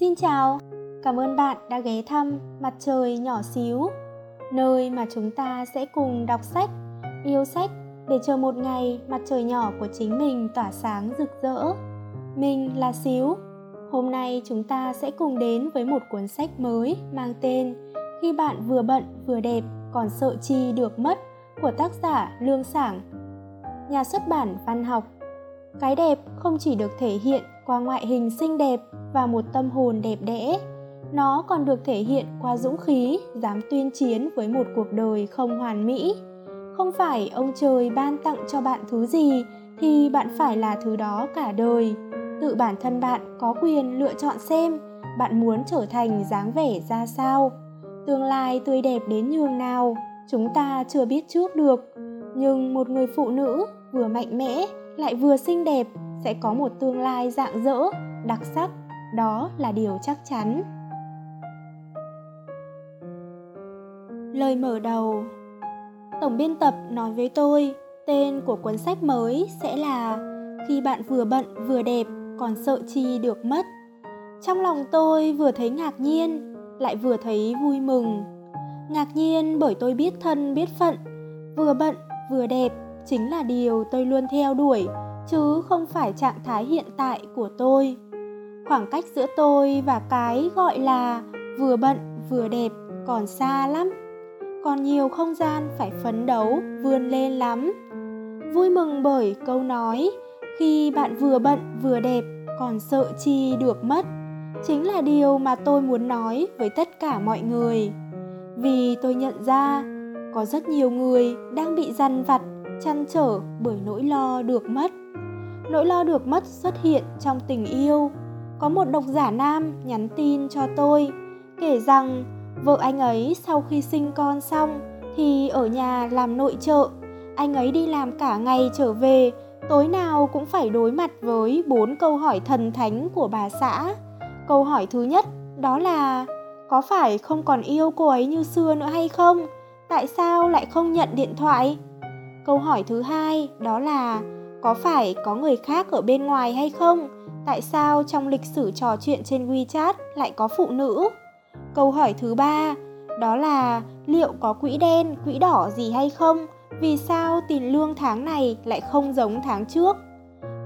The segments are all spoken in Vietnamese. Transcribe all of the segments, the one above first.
Xin chào, cảm ơn bạn đã ghé thăm Mặt trời nhỏ xíu, nơi mà chúng ta sẽ cùng đọc sách, yêu sách để chờ một ngày mặt trời nhỏ của chính mình tỏa sáng rực rỡ. Mình là Xíu. Hôm nay chúng ta sẽ cùng đến với một cuốn sách mới mang tên Khi bạn vừa bận vừa đẹp còn sợ chi được mất của tác giả Lương Sảng. Nhà xuất bản văn học cái đẹp không chỉ được thể hiện qua ngoại hình xinh đẹp và một tâm hồn đẹp đẽ. Nó còn được thể hiện qua dũng khí, dám tuyên chiến với một cuộc đời không hoàn mỹ. Không phải ông trời ban tặng cho bạn thứ gì thì bạn phải là thứ đó cả đời. Tự bản thân bạn có quyền lựa chọn xem bạn muốn trở thành dáng vẻ ra sao, tương lai tươi đẹp đến nhường nào. Chúng ta chưa biết trước được, nhưng một người phụ nữ vừa mạnh mẽ lại vừa xinh đẹp sẽ có một tương lai rạng rỡ đặc sắc. Đó là điều chắc chắn. Lời mở đầu. Tổng biên tập nói với tôi, tên của cuốn sách mới sẽ là khi bạn vừa bận vừa đẹp, còn sợ chi được mất. Trong lòng tôi vừa thấy ngạc nhiên, lại vừa thấy vui mừng. Ngạc nhiên bởi tôi biết thân biết phận. Vừa bận, vừa đẹp chính là điều tôi luôn theo đuổi chứ không phải trạng thái hiện tại của tôi. Khoảng cách giữa tôi và cái gọi là vừa bận vừa đẹp còn xa lắm. Còn nhiều không gian phải phấn đấu, vươn lên lắm. Vui mừng bởi câu nói, khi bạn vừa bận vừa đẹp còn sợ chi được mất. Chính là điều mà tôi muốn nói với tất cả mọi người. Vì tôi nhận ra có rất nhiều người đang bị dằn vặt chăn trở bởi nỗi lo được mất. Nỗi lo được mất xuất hiện trong tình yêu. Có một độc giả nam nhắn tin cho tôi, kể rằng vợ anh ấy sau khi sinh con xong thì ở nhà làm nội trợ. Anh ấy đi làm cả ngày trở về, tối nào cũng phải đối mặt với bốn câu hỏi thần thánh của bà xã. Câu hỏi thứ nhất đó là, có phải không còn yêu cô ấy như xưa nữa hay không? Tại sao lại không nhận điện thoại? Câu hỏi thứ hai đó là, có phải có người khác ở bên ngoài hay không? Tại sao trong lịch sử trò chuyện trên wechat lại có phụ nữ? Câu hỏi thứ ba đó là, liệu có quỹ đen, quỹ đỏ gì hay không? Vì sao tiền lương tháng này lại không giống tháng trước?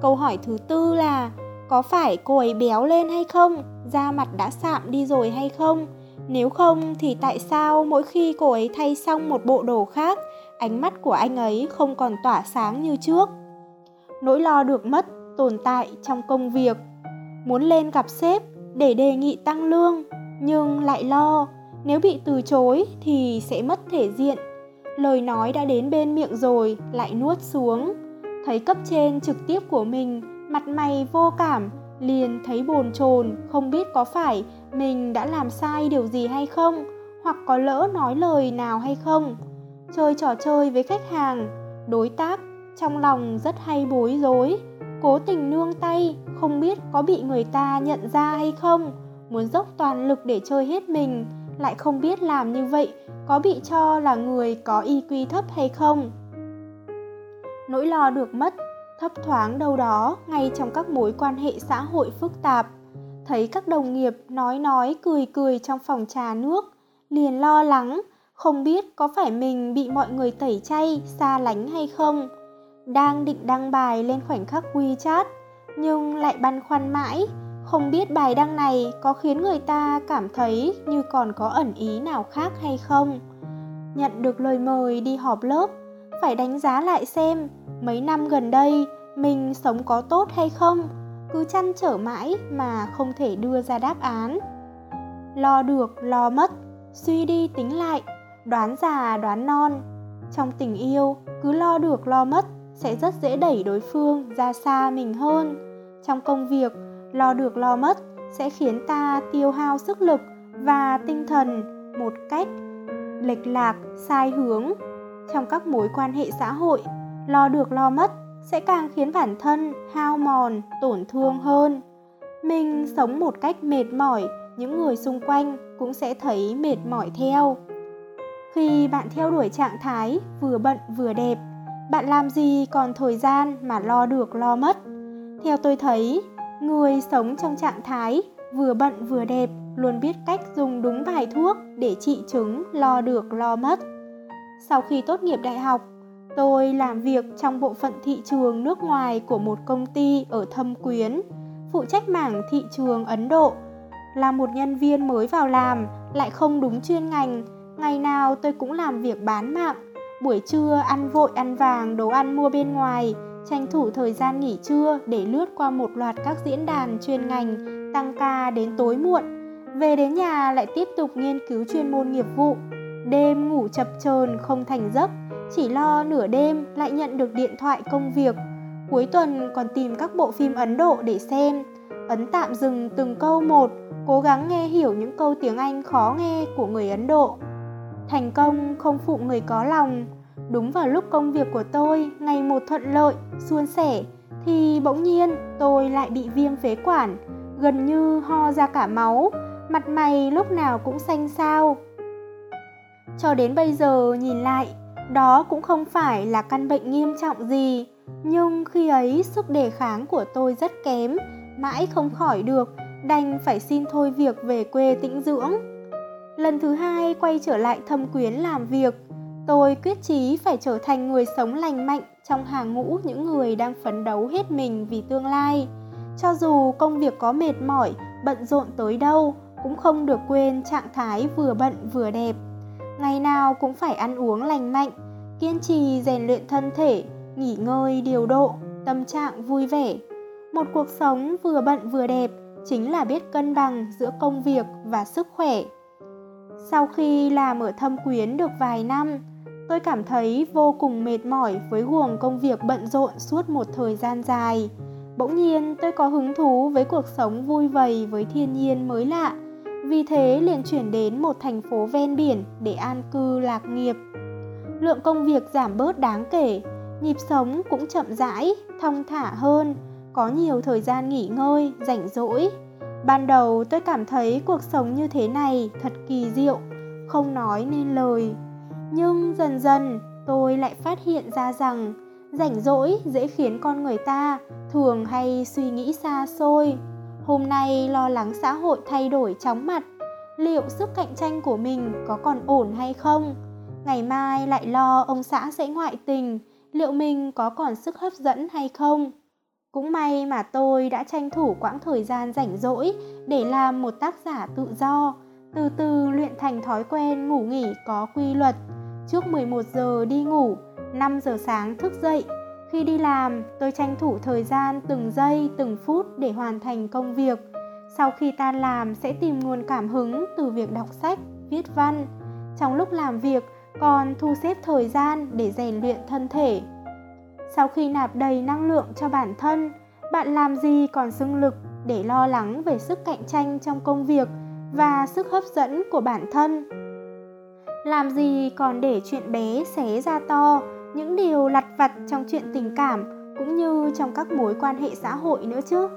Câu hỏi thứ tư là, có phải cô ấy béo lên hay không? Da mặt đã sạm đi rồi hay không? Nếu không thì tại sao mỗi khi cô ấy thay xong một bộ đồ khác ánh mắt của anh ấy không còn tỏa sáng như trước. Nỗi lo được mất tồn tại trong công việc. Muốn lên gặp sếp để đề nghị tăng lương, nhưng lại lo nếu bị từ chối thì sẽ mất thể diện. Lời nói đã đến bên miệng rồi, lại nuốt xuống. Thấy cấp trên trực tiếp của mình, mặt mày vô cảm, liền thấy bồn chồn, không biết có phải mình đã làm sai điều gì hay không, hoặc có lỡ nói lời nào hay không chơi trò chơi với khách hàng. Đối tác, trong lòng rất hay bối rối. Cố tình nương tay, không biết có bị người ta nhận ra hay không. Muốn dốc toàn lực để chơi hết mình, lại không biết làm như vậy có bị cho là người có EQ thấp hay không. Nỗi lo được mất, thấp thoáng đâu đó ngay trong các mối quan hệ xã hội phức tạp. Thấy các đồng nghiệp nói nói, cười cười trong phòng trà nước, liền lo lắng không biết có phải mình bị mọi người tẩy chay, xa lánh hay không. Đang định đăng bài lên khoảnh khắc WeChat, nhưng lại băn khoăn mãi. Không biết bài đăng này có khiến người ta cảm thấy như còn có ẩn ý nào khác hay không. Nhận được lời mời đi họp lớp, phải đánh giá lại xem mấy năm gần đây mình sống có tốt hay không. Cứ chăn trở mãi mà không thể đưa ra đáp án. Lo được, lo mất, suy đi tính lại đoán già, đoán non. Trong tình yêu, cứ lo được, lo mất sẽ rất dễ đẩy đối phương ra xa mình hơn. Trong công việc, lo được, lo mất sẽ khiến ta tiêu hao sức lực và tinh thần một cách lệch lạc, sai hướng. Trong các mối quan hệ xã hội, lo được, lo mất sẽ càng khiến bản thân hao mòn, tổn thương hơn. Mình sống một cách mệt mỏi, những người xung quanh cũng sẽ thấy mệt mỏi theo khi bạn theo đuổi trạng thái vừa bận vừa đẹp, bạn làm gì còn thời gian mà lo được lo mất. Theo tôi thấy, người sống trong trạng thái vừa bận vừa đẹp luôn biết cách dùng đúng bài thuốc để trị chứng lo được lo mất. Sau khi tốt nghiệp đại học, tôi làm việc trong bộ phận thị trường nước ngoài của một công ty ở thâm quyến, phụ trách mảng thị trường ấn độ. Là một nhân viên mới vào làm, lại không đúng chuyên ngành ngày nào tôi cũng làm việc bán mạng, buổi trưa ăn vội ăn vàng, đồ ăn mua bên ngoài, tranh thủ thời gian nghỉ trưa để lướt qua một loạt các diễn đàn chuyên ngành, tăng ca đến tối muộn. Về đến nhà lại tiếp tục nghiên cứu chuyên môn nghiệp vụ. Đêm ngủ chập chờn, không thành giấc, chỉ lo nửa đêm lại nhận được điện thoại công việc. Cuối tuần còn tìm các bộ phim ấn độ để xem. Ấn tạm dừng từng câu một, cố gắng nghe hiểu những câu tiếng anh khó nghe của người ấn độ thành công không phụ người có lòng. Đúng vào lúc công việc của tôi ngày một thuận lợi, suôn sẻ, thì bỗng nhiên tôi lại bị viêm phế quản, gần như ho ra cả máu, mặt mày lúc nào cũng xanh xao. Cho đến bây giờ nhìn lại, đó cũng không phải là căn bệnh nghiêm trọng gì, nhưng khi ấy sức đề kháng của tôi rất kém, mãi không khỏi được, đành phải xin thôi việc về quê tĩnh dưỡng lần thứ hai quay trở lại thâm quyến làm việc. Tôi quyết chí phải trở thành người sống lành mạnh trong hàng ngũ những người đang phấn đấu hết mình vì tương lai. Cho dù công việc có mệt mỏi, bận rộn tới đâu, cũng không được quên trạng thái vừa bận vừa đẹp. Ngày nào cũng phải ăn uống lành mạnh, kiên trì rèn luyện thân thể, nghỉ ngơi điều độ, tâm trạng vui vẻ. Một cuộc sống vừa bận vừa đẹp chính là biết cân bằng giữa công việc và sức khỏe sau khi làm ở thâm quyến được vài năm, tôi cảm thấy vô cùng mệt mỏi với guồng công việc bận rộn suốt một thời gian dài. Bỗng nhiên, tôi có hứng thú với cuộc sống vui vầy với thiên nhiên mới lạ. Vì thế, liền chuyển đến một thành phố ven biển để an cư lạc nghiệp. Lượng công việc giảm bớt đáng kể, nhịp sống cũng chậm rãi, thong thả hơn, có nhiều thời gian nghỉ ngơi, rảnh rỗi ban đầu tôi cảm thấy cuộc sống như thế này thật kỳ diệu, không nói nên lời. Nhưng dần dần, tôi lại phát hiện ra rằng rảnh rỗi dễ khiến con người ta thường hay suy nghĩ xa xôi. Hôm nay lo lắng xã hội thay đổi chóng mặt, liệu sức cạnh tranh của mình có còn ổn hay không? Ngày mai lại lo ông xã sẽ ngoại tình, liệu mình có còn sức hấp dẫn hay không? Cũng may mà tôi đã tranh thủ quãng thời gian rảnh rỗi để làm một tác giả tự do, từ từ luyện thành thói quen ngủ nghỉ có quy luật. Trước 11 giờ đi ngủ 5 giờ sáng thức dậy. Khi đi làm, tôi tranh thủ thời gian từng giây, từng phút để hoàn thành công việc. Sau khi tan làm, sẽ tìm nguồn cảm hứng từ việc đọc sách, viết văn. Trong lúc làm việc, còn thu xếp thời gian để rèn luyện thân thể sau khi nạp đầy năng lượng cho bản thân, bạn làm gì còn xưng lực để lo lắng về sức cạnh tranh trong công việc và sức hấp dẫn của bản thân? Làm gì còn để chuyện bé xé ra to, những điều lặt vặt trong chuyện tình cảm cũng như trong các mối quan hệ xã hội nữa chứ?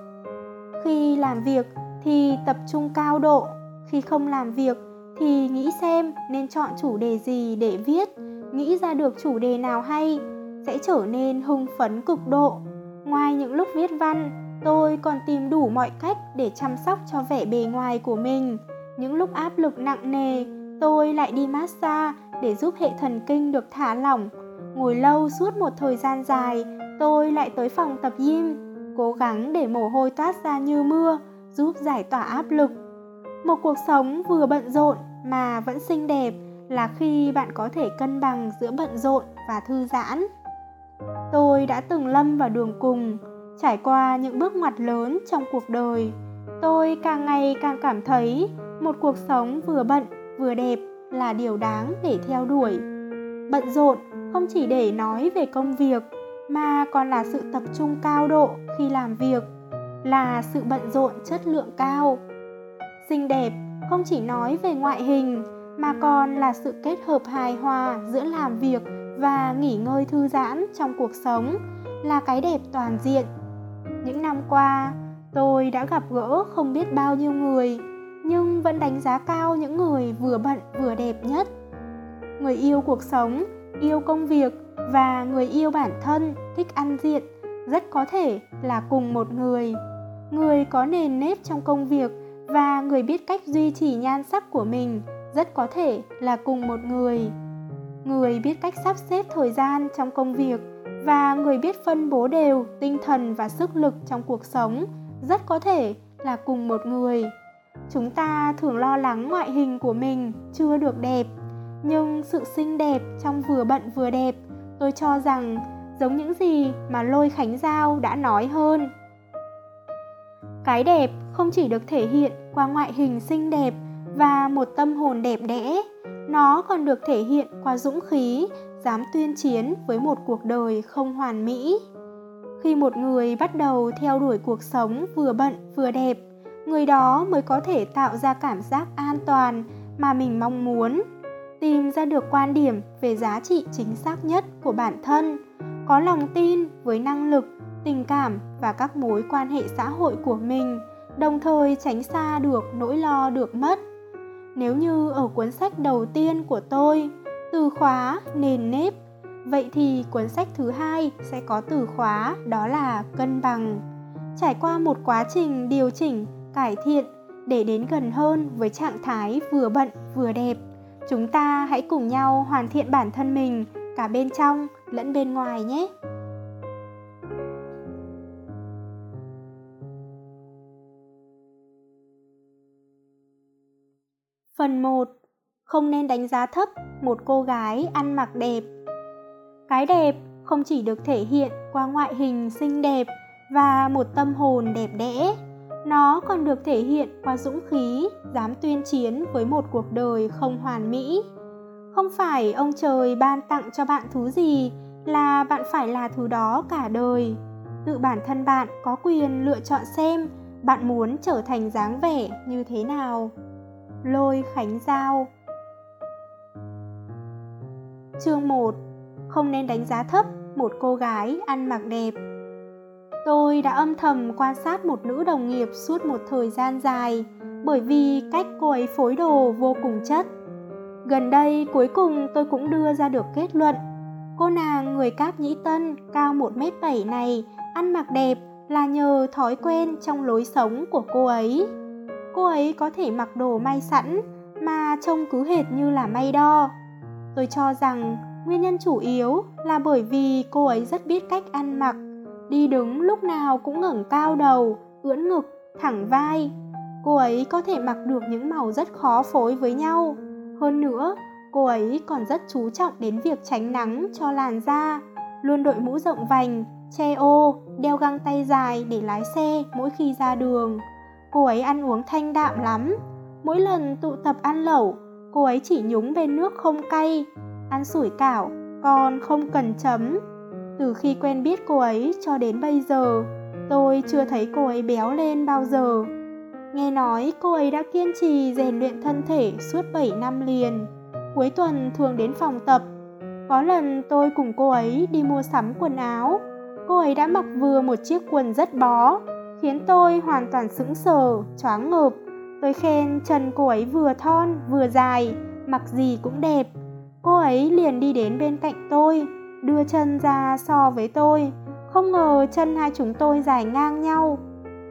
Khi làm việc thì tập trung cao độ, khi không làm việc thì nghĩ xem nên chọn chủ đề gì để viết, nghĩ ra được chủ đề nào hay sẽ trở nên hưng phấn cực độ. Ngoài những lúc viết văn, tôi còn tìm đủ mọi cách để chăm sóc cho vẻ bề ngoài của mình. Những lúc áp lực nặng nề, tôi lại đi massage để giúp hệ thần kinh được thả lỏng. Ngồi lâu suốt một thời gian dài, tôi lại tới phòng tập gym, cố gắng để mồ hôi toát ra như mưa, giúp giải tỏa áp lực. Một cuộc sống vừa bận rộn mà vẫn xinh đẹp là khi bạn có thể cân bằng giữa bận rộn và thư giãn tôi đã từng lâm vào đường cùng, trải qua những bước ngoặt lớn trong cuộc đời. Tôi càng ngày càng cảm thấy một cuộc sống vừa bận, vừa đẹp là điều đáng để theo đuổi. Bận rộn không chỉ để nói về công việc, mà còn là sự tập trung cao độ khi làm việc, là sự bận rộn chất lượng cao. Xinh đẹp không chỉ nói về ngoại hình, mà còn là sự kết hợp hài hòa giữa làm việc và nghỉ ngơi thư giãn trong cuộc sống là cái đẹp toàn diện. Những năm qua, tôi đã gặp gỡ không biết bao nhiêu người, nhưng vẫn đánh giá cao những người vừa bận vừa đẹp nhất. Người yêu cuộc sống, yêu công việc và người yêu bản thân thích ăn diện rất có thể là cùng một người. Người có nền nếp trong công việc và người biết cách duy trì nhan sắc của mình rất có thể là cùng một người người biết cách sắp xếp thời gian trong công việc và người biết phân bố đều tinh thần và sức lực trong cuộc sống rất có thể là cùng một người. Chúng ta thường lo lắng ngoại hình của mình chưa được đẹp, nhưng sự xinh đẹp trong vừa bận vừa đẹp, tôi cho rằng giống những gì mà lôi khánh giao đã nói hơn. Cái đẹp không chỉ được thể hiện qua ngoại hình xinh đẹp và một tâm hồn đẹp đẽ nó còn được thể hiện qua dũng khí, dám tuyên chiến với một cuộc đời không hoàn mỹ. Khi một người bắt đầu theo đuổi cuộc sống vừa bận vừa đẹp, người đó mới có thể tạo ra cảm giác an toàn mà mình mong muốn, tìm ra được quan điểm về giá trị chính xác nhất của bản thân, có lòng tin với năng lực, tình cảm và các mối quan hệ xã hội của mình, đồng thời tránh xa được nỗi lo được mất nếu như ở cuốn sách đầu tiên của tôi, từ khóa nền nếp, vậy thì cuốn sách thứ hai sẽ có từ khóa đó là cân bằng. Trải qua một quá trình điều chỉnh, cải thiện để đến gần hơn với trạng thái vừa bận, vừa đẹp, chúng ta hãy cùng nhau hoàn thiện bản thân mình cả bên trong lẫn bên ngoài nhé. Phần 1. Không nên đánh giá thấp một cô gái ăn mặc đẹp. Cái đẹp không chỉ được thể hiện qua ngoại hình xinh đẹp và một tâm hồn đẹp đẽ, nó còn được thể hiện qua dũng khí, dám tuyên chiến với một cuộc đời không hoàn mỹ. Không phải ông trời ban tặng cho bạn thứ gì là bạn phải là thứ đó cả đời. Tự bản thân bạn có quyền lựa chọn xem bạn muốn trở thành dáng vẻ như thế nào lôi khánh giao. Chương 1 không nên đánh giá thấp một cô gái ăn mặc đẹp. Tôi đã âm thầm quan sát một nữ đồng nghiệp suốt một thời gian dài, bởi vì cách cô ấy phối đồ vô cùng chất. Gần đây, cuối cùng tôi cũng đưa ra được kết luận, cô nàng người cáp nhĩ tân cao 1 m 7 này ăn mặc đẹp là nhờ thói quen trong lối sống của cô ấy cô ấy có thể mặc đồ may sẵn mà trông cứ hệt như là may đo. Tôi cho rằng nguyên nhân chủ yếu là bởi vì cô ấy rất biết cách ăn mặc, đi đứng lúc nào cũng ngẩng cao đầu, ưỡn ngực, thẳng vai. Cô ấy có thể mặc được những màu rất khó phối với nhau. Hơn nữa, cô ấy còn rất chú trọng đến việc tránh nắng cho làn da. Luôn đội mũ rộng vành, che ô, đeo găng tay dài để lái xe mỗi khi ra đường cô ấy ăn uống thanh đạm lắm. Mỗi lần tụ tập ăn lẩu, cô ấy chỉ nhúng bên nước không cay, ăn sủi cảo, còn không cần chấm. Từ khi quen biết cô ấy cho đến bây giờ, tôi chưa thấy cô ấy béo lên bao giờ. Nghe nói cô ấy đã kiên trì rèn luyện thân thể suốt 7 năm liền, cuối tuần thường đến phòng tập. Có lần tôi cùng cô ấy đi mua sắm quần áo, cô ấy đã mặc vừa một chiếc quần rất bó khiến tôi hoàn toàn sững sờ, choáng ngợp. Tôi khen chân cô ấy vừa thon vừa dài, mặc gì cũng đẹp. Cô ấy liền đi đến bên cạnh tôi, đưa chân ra so với tôi. Không ngờ chân hai chúng tôi dài ngang nhau.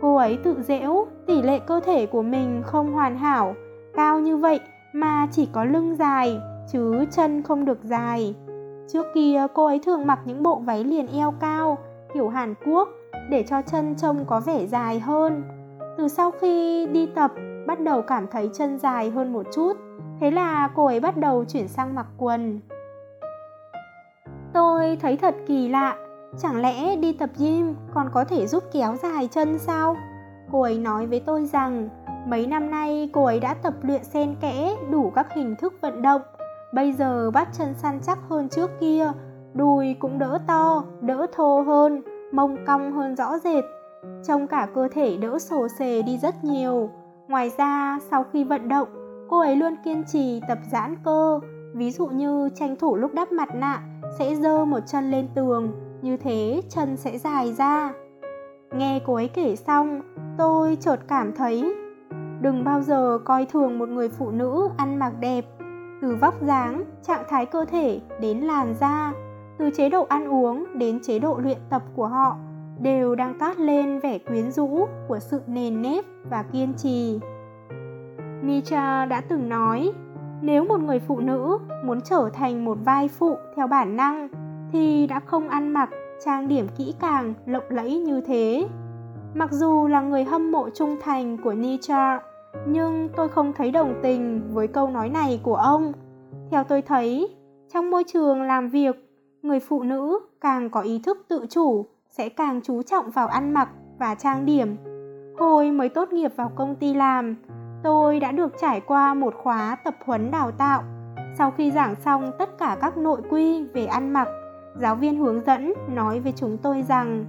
Cô ấy tự dễu, tỷ lệ cơ thể của mình không hoàn hảo, cao như vậy mà chỉ có lưng dài, chứ chân không được dài. Trước kia cô ấy thường mặc những bộ váy liền eo cao, kiểu Hàn Quốc, để cho chân trông có vẻ dài hơn. Từ sau khi đi tập, bắt đầu cảm thấy chân dài hơn một chút. Thế là cô ấy bắt đầu chuyển sang mặc quần. Tôi thấy thật kỳ lạ. Chẳng lẽ đi tập gym còn có thể giúp kéo dài chân sao? Cô ấy nói với tôi rằng, mấy năm nay cô ấy đã tập luyện xen kẽ đủ các hình thức vận động. Bây giờ bắt chân săn chắc hơn trước kia, đùi cũng đỡ to, đỡ thô hơn mông cong hơn rõ rệt. Trông cả cơ thể đỡ sồ sề đi rất nhiều. Ngoài ra, sau khi vận động, cô ấy luôn kiên trì tập giãn cơ. Ví dụ như tranh thủ lúc đắp mặt nạ sẽ dơ một chân lên tường, như thế chân sẽ dài ra. Nghe cô ấy kể xong, tôi chợt cảm thấy, đừng bao giờ coi thường một người phụ nữ ăn mặc đẹp. Từ vóc dáng, trạng thái cơ thể đến làn da từ chế độ ăn uống đến chế độ luyện tập của họ đều đang toát lên vẻ quyến rũ của sự nền nếp và kiên trì. Nietzsche đã từng nói, nếu một người phụ nữ muốn trở thành một vai phụ theo bản năng thì đã không ăn mặc trang điểm kỹ càng lộng lẫy như thế. Mặc dù là người hâm mộ trung thành của Nietzsche, nhưng tôi không thấy đồng tình với câu nói này của ông. Theo tôi thấy, trong môi trường làm việc, người phụ nữ càng có ý thức tự chủ sẽ càng chú trọng vào ăn mặc và trang điểm. Hồi mới tốt nghiệp vào công ty làm, tôi đã được trải qua một khóa tập huấn đào tạo. Sau khi giảng xong tất cả các nội quy về ăn mặc, giáo viên hướng dẫn nói với chúng tôi rằng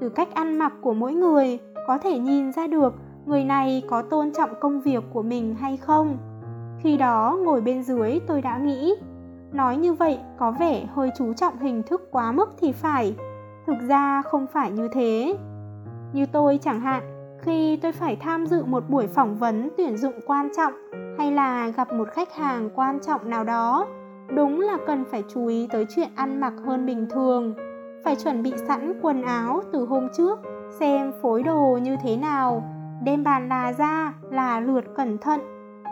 từ cách ăn mặc của mỗi người có thể nhìn ra được người này có tôn trọng công việc của mình hay không. Khi đó ngồi bên dưới tôi đã nghĩ, nói như vậy có vẻ hơi chú trọng hình thức quá mức thì phải. Thực ra không phải như thế. Như tôi chẳng hạn, khi tôi phải tham dự một buổi phỏng vấn tuyển dụng quan trọng hay là gặp một khách hàng quan trọng nào đó, đúng là cần phải chú ý tới chuyện ăn mặc hơn bình thường. Phải chuẩn bị sẵn quần áo từ hôm trước, xem phối đồ như thế nào, đem bàn là ra là lượt cẩn thận.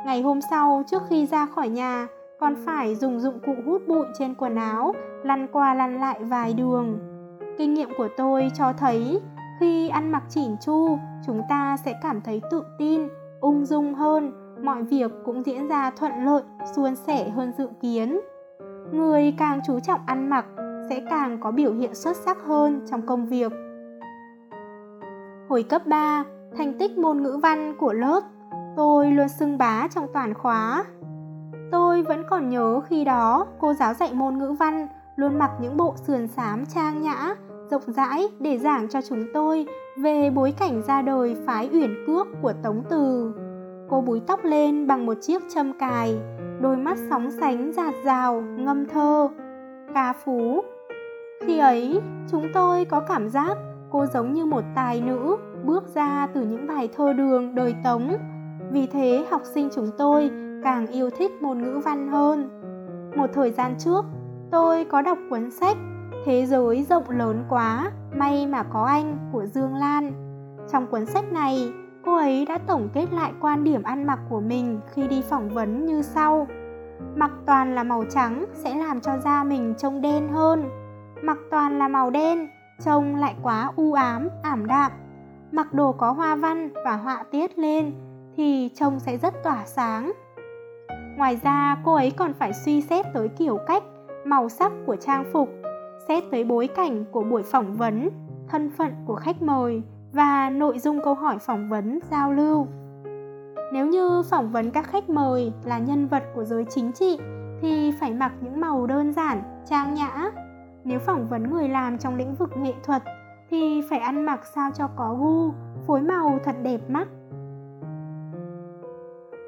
Ngày hôm sau trước khi ra khỏi nhà, còn phải dùng dụng cụ hút bụi trên quần áo, lăn qua lăn lại vài đường. Kinh nghiệm của tôi cho thấy khi ăn mặc chỉn chu, chúng ta sẽ cảm thấy tự tin, ung dung hơn, mọi việc cũng diễn ra thuận lợi, suôn sẻ hơn dự kiến. Người càng chú trọng ăn mặc sẽ càng có biểu hiện xuất sắc hơn trong công việc. Hồi cấp 3, thành tích môn ngữ văn của lớp, tôi luôn xưng bá trong toàn khóa. Tôi vẫn còn nhớ khi đó cô giáo dạy môn ngữ văn luôn mặc những bộ sườn xám trang nhã, rộng rãi để giảng cho chúng tôi về bối cảnh ra đời phái uyển cước của Tống Từ. Cô búi tóc lên bằng một chiếc châm cài, đôi mắt sóng sánh giạt rào, ngâm thơ, ca phú. Khi ấy, chúng tôi có cảm giác cô giống như một tài nữ bước ra từ những bài thơ đường đời Tống. Vì thế học sinh chúng tôi càng yêu thích môn ngữ văn hơn. Một thời gian trước, tôi có đọc cuốn sách Thế giới rộng lớn quá, may mà có anh của Dương Lan. Trong cuốn sách này, cô ấy đã tổng kết lại quan điểm ăn mặc của mình khi đi phỏng vấn như sau. Mặc toàn là màu trắng sẽ làm cho da mình trông đen hơn. Mặc toàn là màu đen, trông lại quá u ám, ảm đạm. Mặc đồ có hoa văn và họa tiết lên thì trông sẽ rất tỏa sáng. Ngoài ra, cô ấy còn phải suy xét tới kiểu cách, màu sắc của trang phục, xét tới bối cảnh của buổi phỏng vấn, thân phận của khách mời và nội dung câu hỏi phỏng vấn giao lưu. Nếu như phỏng vấn các khách mời là nhân vật của giới chính trị thì phải mặc những màu đơn giản, trang nhã. Nếu phỏng vấn người làm trong lĩnh vực nghệ thuật thì phải ăn mặc sao cho có gu, phối màu thật đẹp mắt.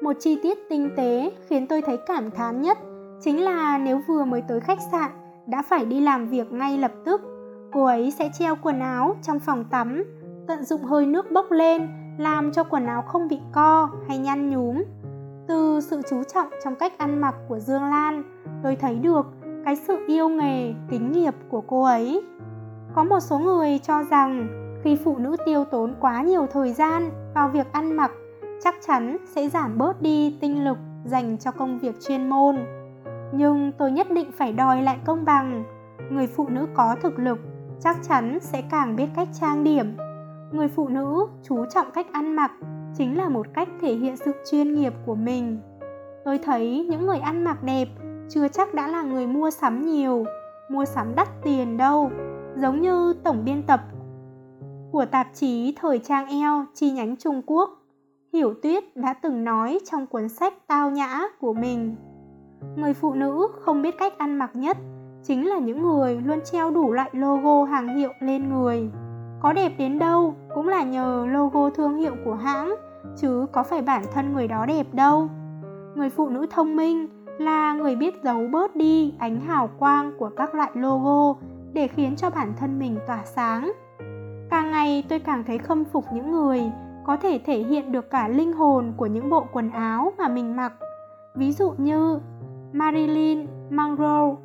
Một chi tiết tinh tế khiến tôi thấy cảm thán nhất chính là nếu vừa mới tới khách sạn đã phải đi làm việc ngay lập tức, cô ấy sẽ treo quần áo trong phòng tắm, tận dụng hơi nước bốc lên làm cho quần áo không bị co hay nhăn nhúm. Từ sự chú trọng trong cách ăn mặc của Dương Lan, tôi thấy được cái sự yêu nghề, kính nghiệp của cô ấy. Có một số người cho rằng khi phụ nữ tiêu tốn quá nhiều thời gian vào việc ăn mặc, chắc chắn sẽ giảm bớt đi tinh lực dành cho công việc chuyên môn. Nhưng tôi nhất định phải đòi lại công bằng. Người phụ nữ có thực lực chắc chắn sẽ càng biết cách trang điểm người phụ nữ chú trọng cách ăn mặc chính là một cách thể hiện sự chuyên nghiệp của mình tôi thấy những người ăn mặc đẹp chưa chắc đã là người mua sắm nhiều, mua sắm đắt tiền đâu, giống như tổng biên tập của tạp chí thời trang eo chi nhánh trung quốc hiểu tuyết đã từng nói trong cuốn sách tao nhã của mình. Người phụ nữ không biết cách ăn mặc nhất chính là những người luôn treo đủ loại logo hàng hiệu lên người. Có đẹp đến đâu cũng là nhờ logo thương hiệu của hãng, chứ có phải bản thân người đó đẹp đâu. Người phụ nữ thông minh là người biết giấu bớt đi ánh hào quang của các loại logo để khiến cho bản thân mình tỏa sáng. Càng ngày tôi càng thấy khâm phục những người có thể thể hiện được cả linh hồn của những bộ quần áo mà mình mặc ví dụ như marilyn monroe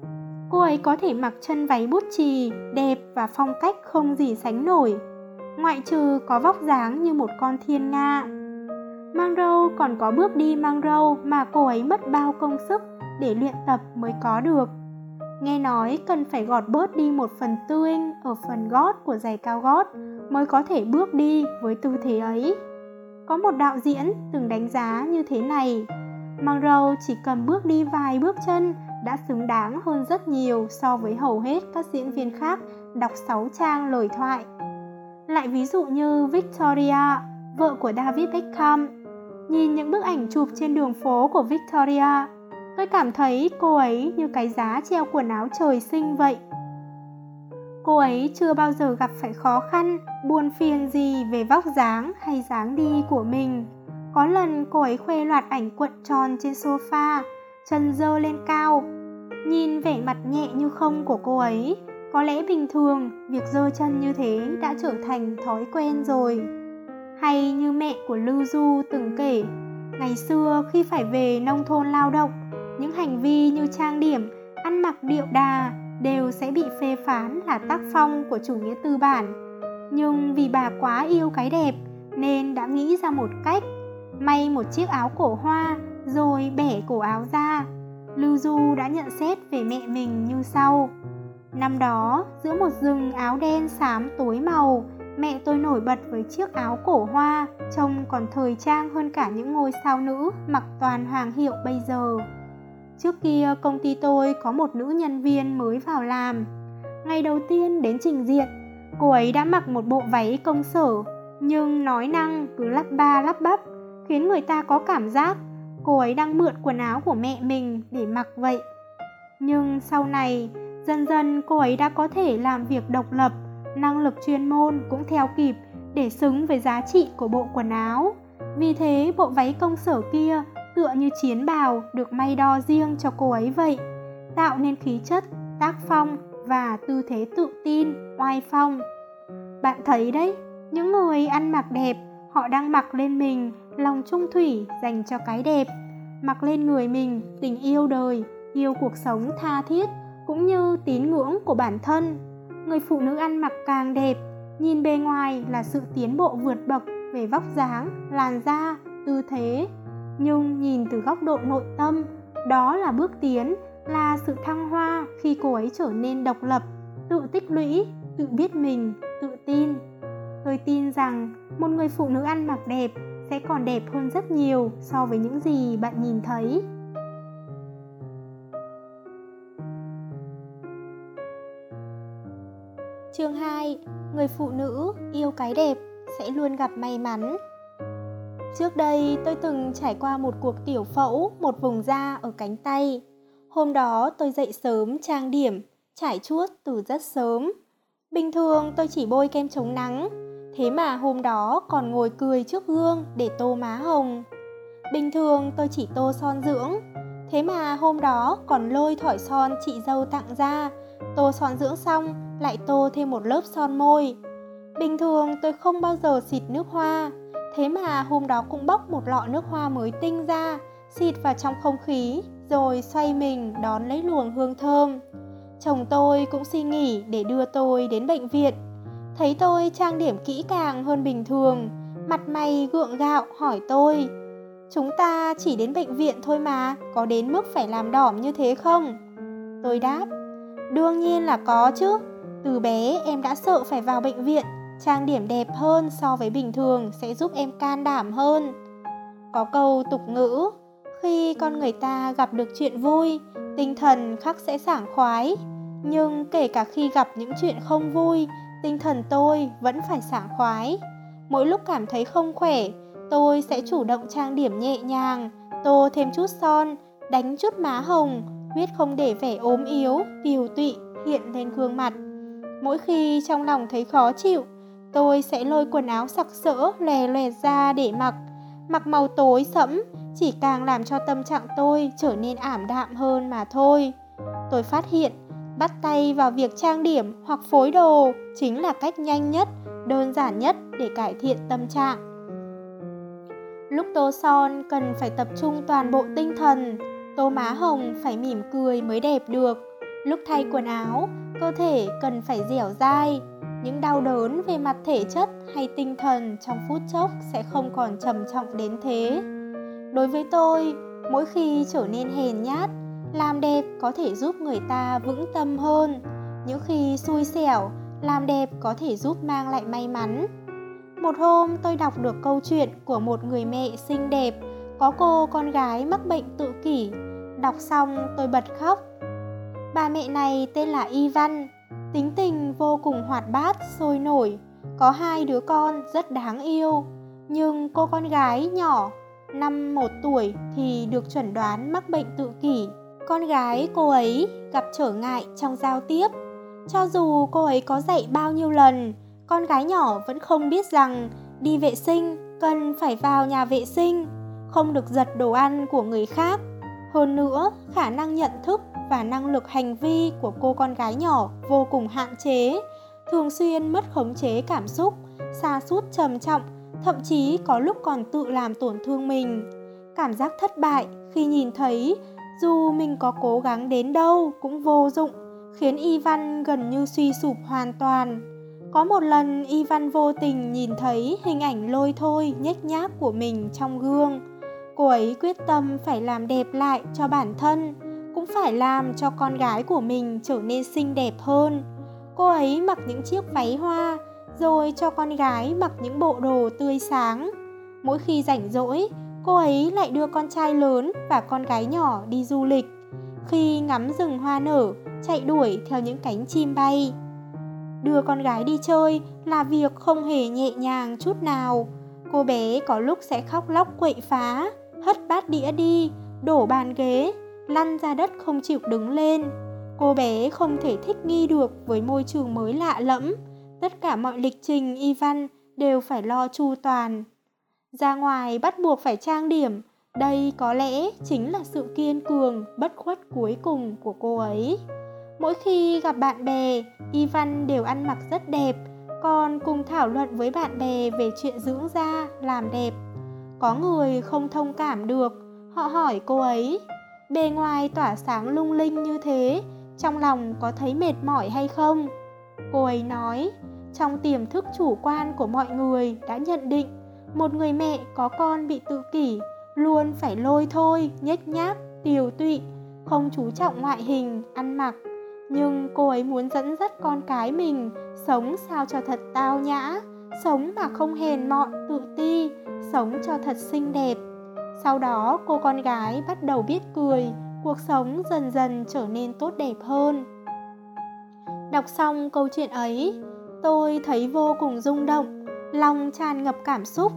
Cô ấy có thể mặc chân váy bút chì, đẹp và phong cách không gì sánh nổi. ngoại trừ có vóc dáng như một con thiên nga. Monroe còn có bước đi mang râu mà cô ấy mất bao công sức để luyện tập mới có được. Nghe nói cần phải gọt bớt đi một phần tư inch ở phần gót của giày cao gót mới có thể bước đi với tư thế ấy. Có một đạo diễn từng đánh giá như thế này, Mang râu chỉ cần bước đi vài bước chân đã xứng đáng hơn rất nhiều so với hầu hết các diễn viên khác đọc 6 trang lời thoại. Lại ví dụ như Victoria, vợ của David Beckham. Nhìn những bức ảnh chụp trên đường phố của Victoria, tôi cảm thấy cô ấy như cái giá treo quần áo trời sinh vậy. Cô ấy chưa bao giờ gặp phải khó khăn, buồn phiền gì về vóc dáng hay dáng đi của mình. Có lần cô ấy khoe loạt ảnh cuộn tròn trên sofa, chân dơ lên cao. Nhìn vẻ mặt nhẹ như không của cô ấy, có lẽ bình thường việc dơ chân như thế đã trở thành thói quen rồi. Hay như mẹ của Lưu Du từng kể, ngày xưa khi phải về nông thôn lao động, những hành vi như trang điểm, ăn mặc điệu đà đều sẽ bị phê phán là tác phong của chủ nghĩa tư bản. Nhưng vì bà quá yêu cái đẹp nên đã nghĩ ra một cách may một chiếc áo cổ hoa rồi bẻ cổ áo ra. Lưu Du đã nhận xét về mẹ mình như sau. Năm đó, giữa một rừng áo đen xám tối màu, mẹ tôi nổi bật với chiếc áo cổ hoa, trông còn thời trang hơn cả những ngôi sao nữ mặc toàn hoàng hiệu bây giờ. Trước kia công ty tôi có một nữ nhân viên mới vào làm. Ngày đầu tiên đến trình diện, cô ấy đã mặc một bộ váy công sở, nhưng nói năng cứ lắp ba lắp bắp, khiến người ta có cảm giác cô ấy đang mượn quần áo của mẹ mình để mặc vậy. Nhưng sau này, dần dần cô ấy đã có thể làm việc độc lập, năng lực chuyên môn cũng theo kịp để xứng với giá trị của bộ quần áo. Vì thế bộ váy công sở kia tựa như chiến bào được may đo riêng cho cô ấy vậy, tạo nên khí chất, tác phong và tư thế tự tin, oai phong. Bạn thấy đấy, những người ăn mặc đẹp, họ đang mặc lên mình lòng trung thủy dành cho cái đẹp, mặc lên người mình tình yêu đời, yêu cuộc sống tha thiết cũng như tín ngưỡng của bản thân. Người phụ nữ ăn mặc càng đẹp, nhìn bề ngoài là sự tiến bộ vượt bậc về vóc dáng, làn da, tư thế, nhưng nhìn từ góc độ nội tâm, đó là bước tiến, là sự thăng hoa khi cô ấy trở nên độc lập, tự tích lũy, tự biết mình, tự tin. Tôi tin rằng một người phụ nữ ăn mặc đẹp sẽ còn đẹp hơn rất nhiều so với những gì bạn nhìn thấy Chương 2 Người phụ nữ yêu cái đẹp sẽ luôn gặp may mắn Trước đây tôi từng trải qua một cuộc tiểu phẫu một vùng da ở cánh tay. Hôm đó tôi dậy sớm trang điểm, trải chuốt từ rất sớm. Bình thường tôi chỉ bôi kem chống nắng. Thế mà hôm đó còn ngồi cười trước gương để tô má hồng. Bình thường tôi chỉ tô son dưỡng, thế mà hôm đó còn lôi thỏi son chị dâu tặng ra, tô son dưỡng xong lại tô thêm một lớp son môi. Bình thường tôi không bao giờ xịt nước hoa, thế mà hôm đó cũng bốc một lọ nước hoa mới tinh ra, xịt vào trong không khí, rồi xoay mình đón lấy luồng hương thơm. Chồng tôi cũng xin nghỉ để đưa tôi đến bệnh viện thấy tôi trang điểm kỹ càng hơn bình thường mặt mày gượng gạo hỏi tôi chúng ta chỉ đến bệnh viện thôi mà có đến mức phải làm đỏm như thế không tôi đáp đương nhiên là có chứ từ bé em đã sợ phải vào bệnh viện trang điểm đẹp hơn so với bình thường sẽ giúp em can đảm hơn có câu tục ngữ khi con người ta gặp được chuyện vui tinh thần khắc sẽ sảng khoái nhưng kể cả khi gặp những chuyện không vui tinh thần tôi vẫn phải sảng khoái. Mỗi lúc cảm thấy không khỏe, tôi sẽ chủ động trang điểm nhẹ nhàng, tô thêm chút son, đánh chút má hồng, quyết không để vẻ ốm yếu, tiều tụy hiện lên gương mặt. Mỗi khi trong lòng thấy khó chịu, tôi sẽ lôi quần áo sặc sỡ lè lè ra để mặc. Mặc màu tối sẫm chỉ càng làm cho tâm trạng tôi trở nên ảm đạm hơn mà thôi. Tôi phát hiện bắt tay vào việc trang điểm hoặc phối đồ chính là cách nhanh nhất, đơn giản nhất để cải thiện tâm trạng. Lúc tô son cần phải tập trung toàn bộ tinh thần, tô má hồng phải mỉm cười mới đẹp được. Lúc thay quần áo, cơ thể cần phải dẻo dai những đau đớn về mặt thể chất hay tinh thần trong phút chốc sẽ không còn trầm trọng đến thế. Đối với tôi, mỗi khi trở nên hèn nhát, làm đẹp có thể giúp người ta vững tâm hơn. Những khi xui xẻo, làm đẹp có thể giúp mang lại may mắn. Một hôm tôi đọc được câu chuyện của một người mẹ xinh đẹp, có cô con gái mắc bệnh tự kỷ. Đọc xong tôi bật khóc. Bà mẹ này tên là y văn tính tình vô cùng hoạt bát, sôi nổi. Có hai đứa con rất đáng yêu. Nhưng cô con gái nhỏ, năm một tuổi thì được chuẩn đoán mắc bệnh tự kỷ. Con gái cô ấy gặp trở ngại trong giao tiếp. Cho dù cô ấy có dạy bao nhiêu lần, con gái nhỏ vẫn không biết rằng đi vệ sinh cần phải vào nhà vệ sinh, không được giật đồ ăn của người khác. Hơn nữa, khả năng nhận thức và năng lực hành vi của cô con gái nhỏ vô cùng hạn chế thường xuyên mất khống chế cảm xúc xa sút trầm trọng thậm chí có lúc còn tự làm tổn thương mình cảm giác thất bại khi nhìn thấy dù mình có cố gắng đến đâu cũng vô dụng khiến Ivan gần như suy sụp hoàn toàn. Có một lần Ivan vô tình nhìn thấy hình ảnh lôi thôi nhếch nhác của mình trong gương. Cô ấy quyết tâm phải làm đẹp lại cho bản thân, phải làm cho con gái của mình trở nên xinh đẹp hơn. Cô ấy mặc những chiếc váy hoa, rồi cho con gái mặc những bộ đồ tươi sáng. Mỗi khi rảnh rỗi, cô ấy lại đưa con trai lớn và con gái nhỏ đi du lịch. Khi ngắm rừng hoa nở, chạy đuổi theo những cánh chim bay. Đưa con gái đi chơi là việc không hề nhẹ nhàng chút nào. Cô bé có lúc sẽ khóc lóc quậy phá, hất bát đĩa đi, đổ bàn ghế, lăn ra đất không chịu đứng lên. Cô bé không thể thích nghi được với môi trường mới lạ lẫm. Tất cả mọi lịch trình Ivan đều phải lo chu toàn. Ra ngoài bắt buộc phải trang điểm, đây có lẽ chính là sự kiên cường, bất khuất cuối cùng của cô ấy. Mỗi khi gặp bạn bè, Ivan đều ăn mặc rất đẹp, còn cùng thảo luận với bạn bè về chuyện dưỡng da, làm đẹp. Có người không thông cảm được, họ hỏi cô ấy, bề ngoài tỏa sáng lung linh như thế, trong lòng có thấy mệt mỏi hay không? Cô ấy nói, trong tiềm thức chủ quan của mọi người đã nhận định một người mẹ có con bị tự kỷ luôn phải lôi thôi, nhếch nhác, tiều tụy, không chú trọng ngoại hình, ăn mặc. Nhưng cô ấy muốn dẫn dắt con cái mình sống sao cho thật tao nhã, sống mà không hèn mọn, tự ti, sống cho thật xinh đẹp. Sau đó cô con gái bắt đầu biết cười, cuộc sống dần dần trở nên tốt đẹp hơn. Đọc xong câu chuyện ấy, tôi thấy vô cùng rung động, lòng tràn ngập cảm xúc.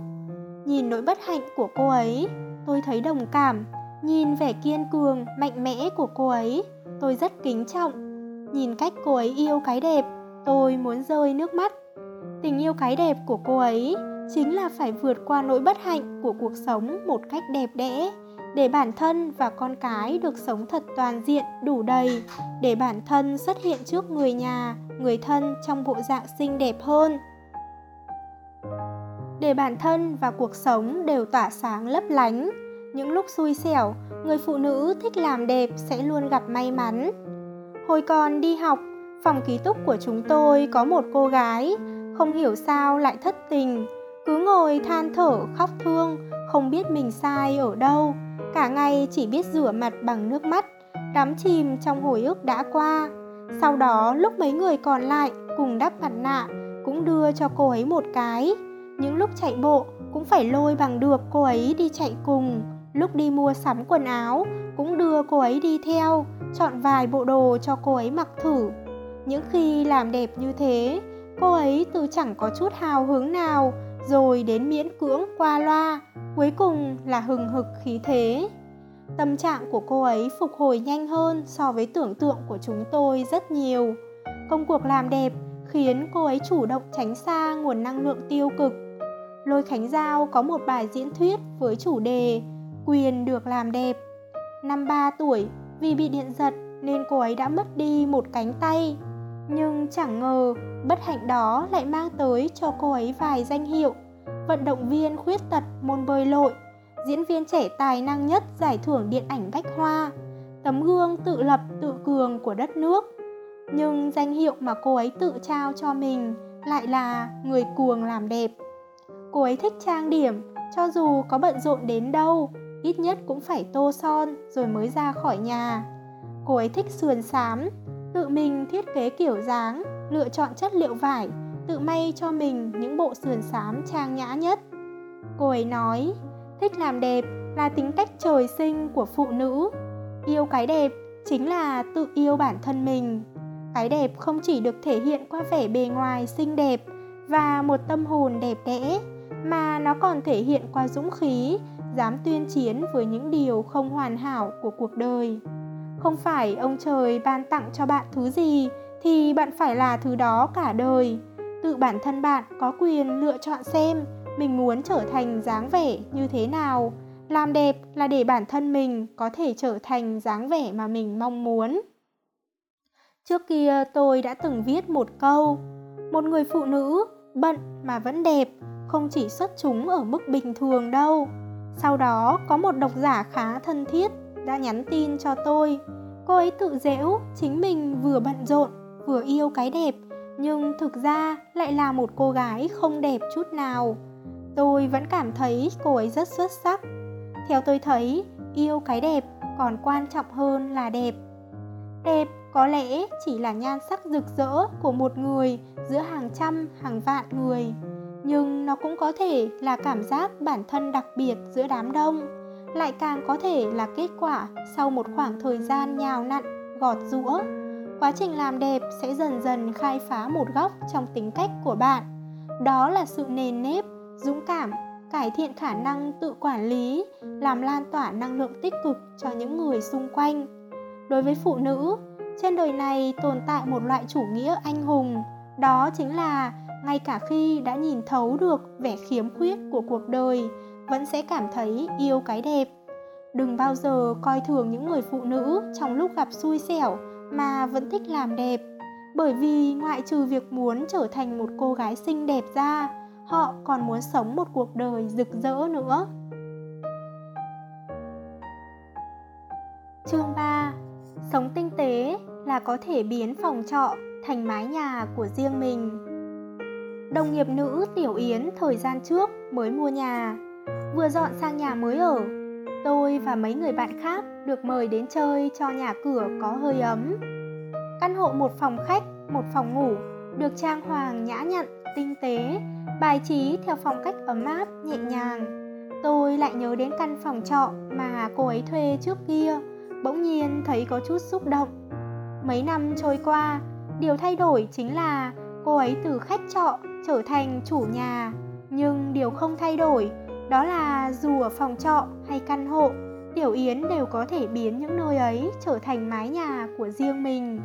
Nhìn nỗi bất hạnh của cô ấy, tôi thấy đồng cảm nhìn vẻ kiên cường mạnh mẽ của cô ấy tôi rất kính trọng nhìn cách cô ấy yêu cái đẹp tôi muốn rơi nước mắt tình yêu cái đẹp của cô ấy chính là phải vượt qua nỗi bất hạnh của cuộc sống một cách đẹp đẽ để bản thân và con cái được sống thật toàn diện đủ đầy để bản thân xuất hiện trước người nhà người thân trong bộ dạng xinh đẹp hơn để bản thân và cuộc sống đều tỏa sáng lấp lánh. Những lúc xui xẻo, người phụ nữ thích làm đẹp sẽ luôn gặp may mắn. Hồi còn đi học, phòng ký túc của chúng tôi có một cô gái, không hiểu sao lại thất tình, cứ ngồi than thở khóc thương, không biết mình sai ở đâu, cả ngày chỉ biết rửa mặt bằng nước mắt, đắm chìm trong hồi ức đã qua. Sau đó lúc mấy người còn lại cùng đắp mặt nạ cũng đưa cho cô ấy một cái. Những lúc chạy bộ cũng phải lôi bằng được cô ấy đi chạy cùng. Lúc đi mua sắm quần áo cũng đưa cô ấy đi theo chọn vài bộ đồ cho cô ấy mặc thử. Những khi làm đẹp như thế cô ấy từ chẳng có chút hào hứng nào rồi đến miễn cưỡng qua loa cuối cùng là hừng hực khí thế tâm trạng của cô ấy phục hồi nhanh hơn so với tưởng tượng của chúng tôi rất nhiều công cuộc làm đẹp khiến cô ấy chủ động tránh xa nguồn năng lượng tiêu cực Lôi Khánh Giao có một bài diễn thuyết với chủ đề Quyền được làm đẹp. Năm 3 tuổi, vì bị điện giật nên cô ấy đã mất đi một cánh tay. Nhưng chẳng ngờ, bất hạnh đó lại mang tới cho cô ấy vài danh hiệu. Vận động viên khuyết tật môn bơi lội, diễn viên trẻ tài năng nhất giải thưởng điện ảnh Bách Hoa, tấm gương tự lập tự cường của đất nước. Nhưng danh hiệu mà cô ấy tự trao cho mình lại là người cuồng làm đẹp. Cô ấy thích trang điểm, cho dù có bận rộn đến đâu, ít nhất cũng phải tô son rồi mới ra khỏi nhà. Cô ấy thích sườn xám, tự mình thiết kế kiểu dáng, lựa chọn chất liệu vải, tự may cho mình những bộ sườn xám trang nhã nhất. Cô ấy nói, thích làm đẹp là tính cách trời sinh của phụ nữ. Yêu cái đẹp chính là tự yêu bản thân mình. Cái đẹp không chỉ được thể hiện qua vẻ bề ngoài xinh đẹp và một tâm hồn đẹp đẽ, mà nó còn thể hiện qua dũng khí, dám tuyên chiến với những điều không hoàn hảo của cuộc đời. Không phải ông trời ban tặng cho bạn thứ gì thì bạn phải là thứ đó cả đời. Tự bản thân bạn có quyền lựa chọn xem mình muốn trở thành dáng vẻ như thế nào. Làm đẹp là để bản thân mình có thể trở thành dáng vẻ mà mình mong muốn. Trước kia tôi đã từng viết một câu, Một người phụ nữ bận mà vẫn đẹp, Không chỉ xuất chúng ở mức bình thường đâu Sau đó có một độc giả khá thân thiết đã nhắn tin cho tôi Cô ấy tự dễu, chính mình vừa bận rộn vừa yêu cái đẹp, Nhưng thực ra lại là một cô gái không đẹp chút nào. Tôi vẫn cảm thấy cô ấy rất xuất sắc. Theo tôi thấy, yêu cái đẹp còn quan trọng hơn là đẹp. Đẹp có lẽ chỉ là nhan sắc rực rỡ của một người giữa hàng trăm, hàng vạn người, nhưng nó cũng có thể là cảm giác bản thân đặc biệt giữa đám đông, lại càng có thể là kết quả sau một khoảng thời gian nhào nặn, gọt rũa quá trình làm đẹp sẽ dần dần khai phá một góc trong tính cách của bạn. Đó là sự nền nếp, dũng cảm, cải thiện khả năng tự quản lý, làm lan tỏa năng lượng tích cực cho những người xung quanh. Đối với phụ nữ, trên đời này tồn tại một loại chủ nghĩa anh hùng. Đó chính là ngay cả khi đã nhìn thấu được vẻ khiếm khuyết của cuộc đời, vẫn sẽ cảm thấy yêu cái đẹp. Đừng bao giờ coi thường những người phụ nữ trong lúc gặp xui xẻo mà vẫn thích làm đẹp bởi vì ngoại trừ việc muốn trở thành một cô gái xinh đẹp ra họ còn muốn sống một cuộc đời rực rỡ nữa chương 3 Sống tinh tế là có thể biến phòng trọ thành mái nhà của riêng mình. Đồng nghiệp nữ Tiểu Yến thời gian trước mới mua nhà, vừa dọn sang nhà mới ở. Tôi và mấy người bạn khác được mời đến chơi cho nhà cửa có hơi ấm. Căn hộ một phòng khách, một phòng ngủ được trang hoàng nhã nhặn, tinh tế, bài trí theo phong cách ấm áp, nhẹ nhàng. Tôi lại nhớ đến căn phòng trọ mà cô ấy thuê trước kia, bỗng nhiên thấy có chút xúc động. Mấy năm trôi qua, điều thay đổi chính là cô ấy từ khách trọ trở thành chủ nhà. Nhưng điều không thay đổi đó là dù ở phòng trọ hay căn hộ, Tiểu Yến đều có thể biến những nơi ấy trở thành mái nhà của riêng mình.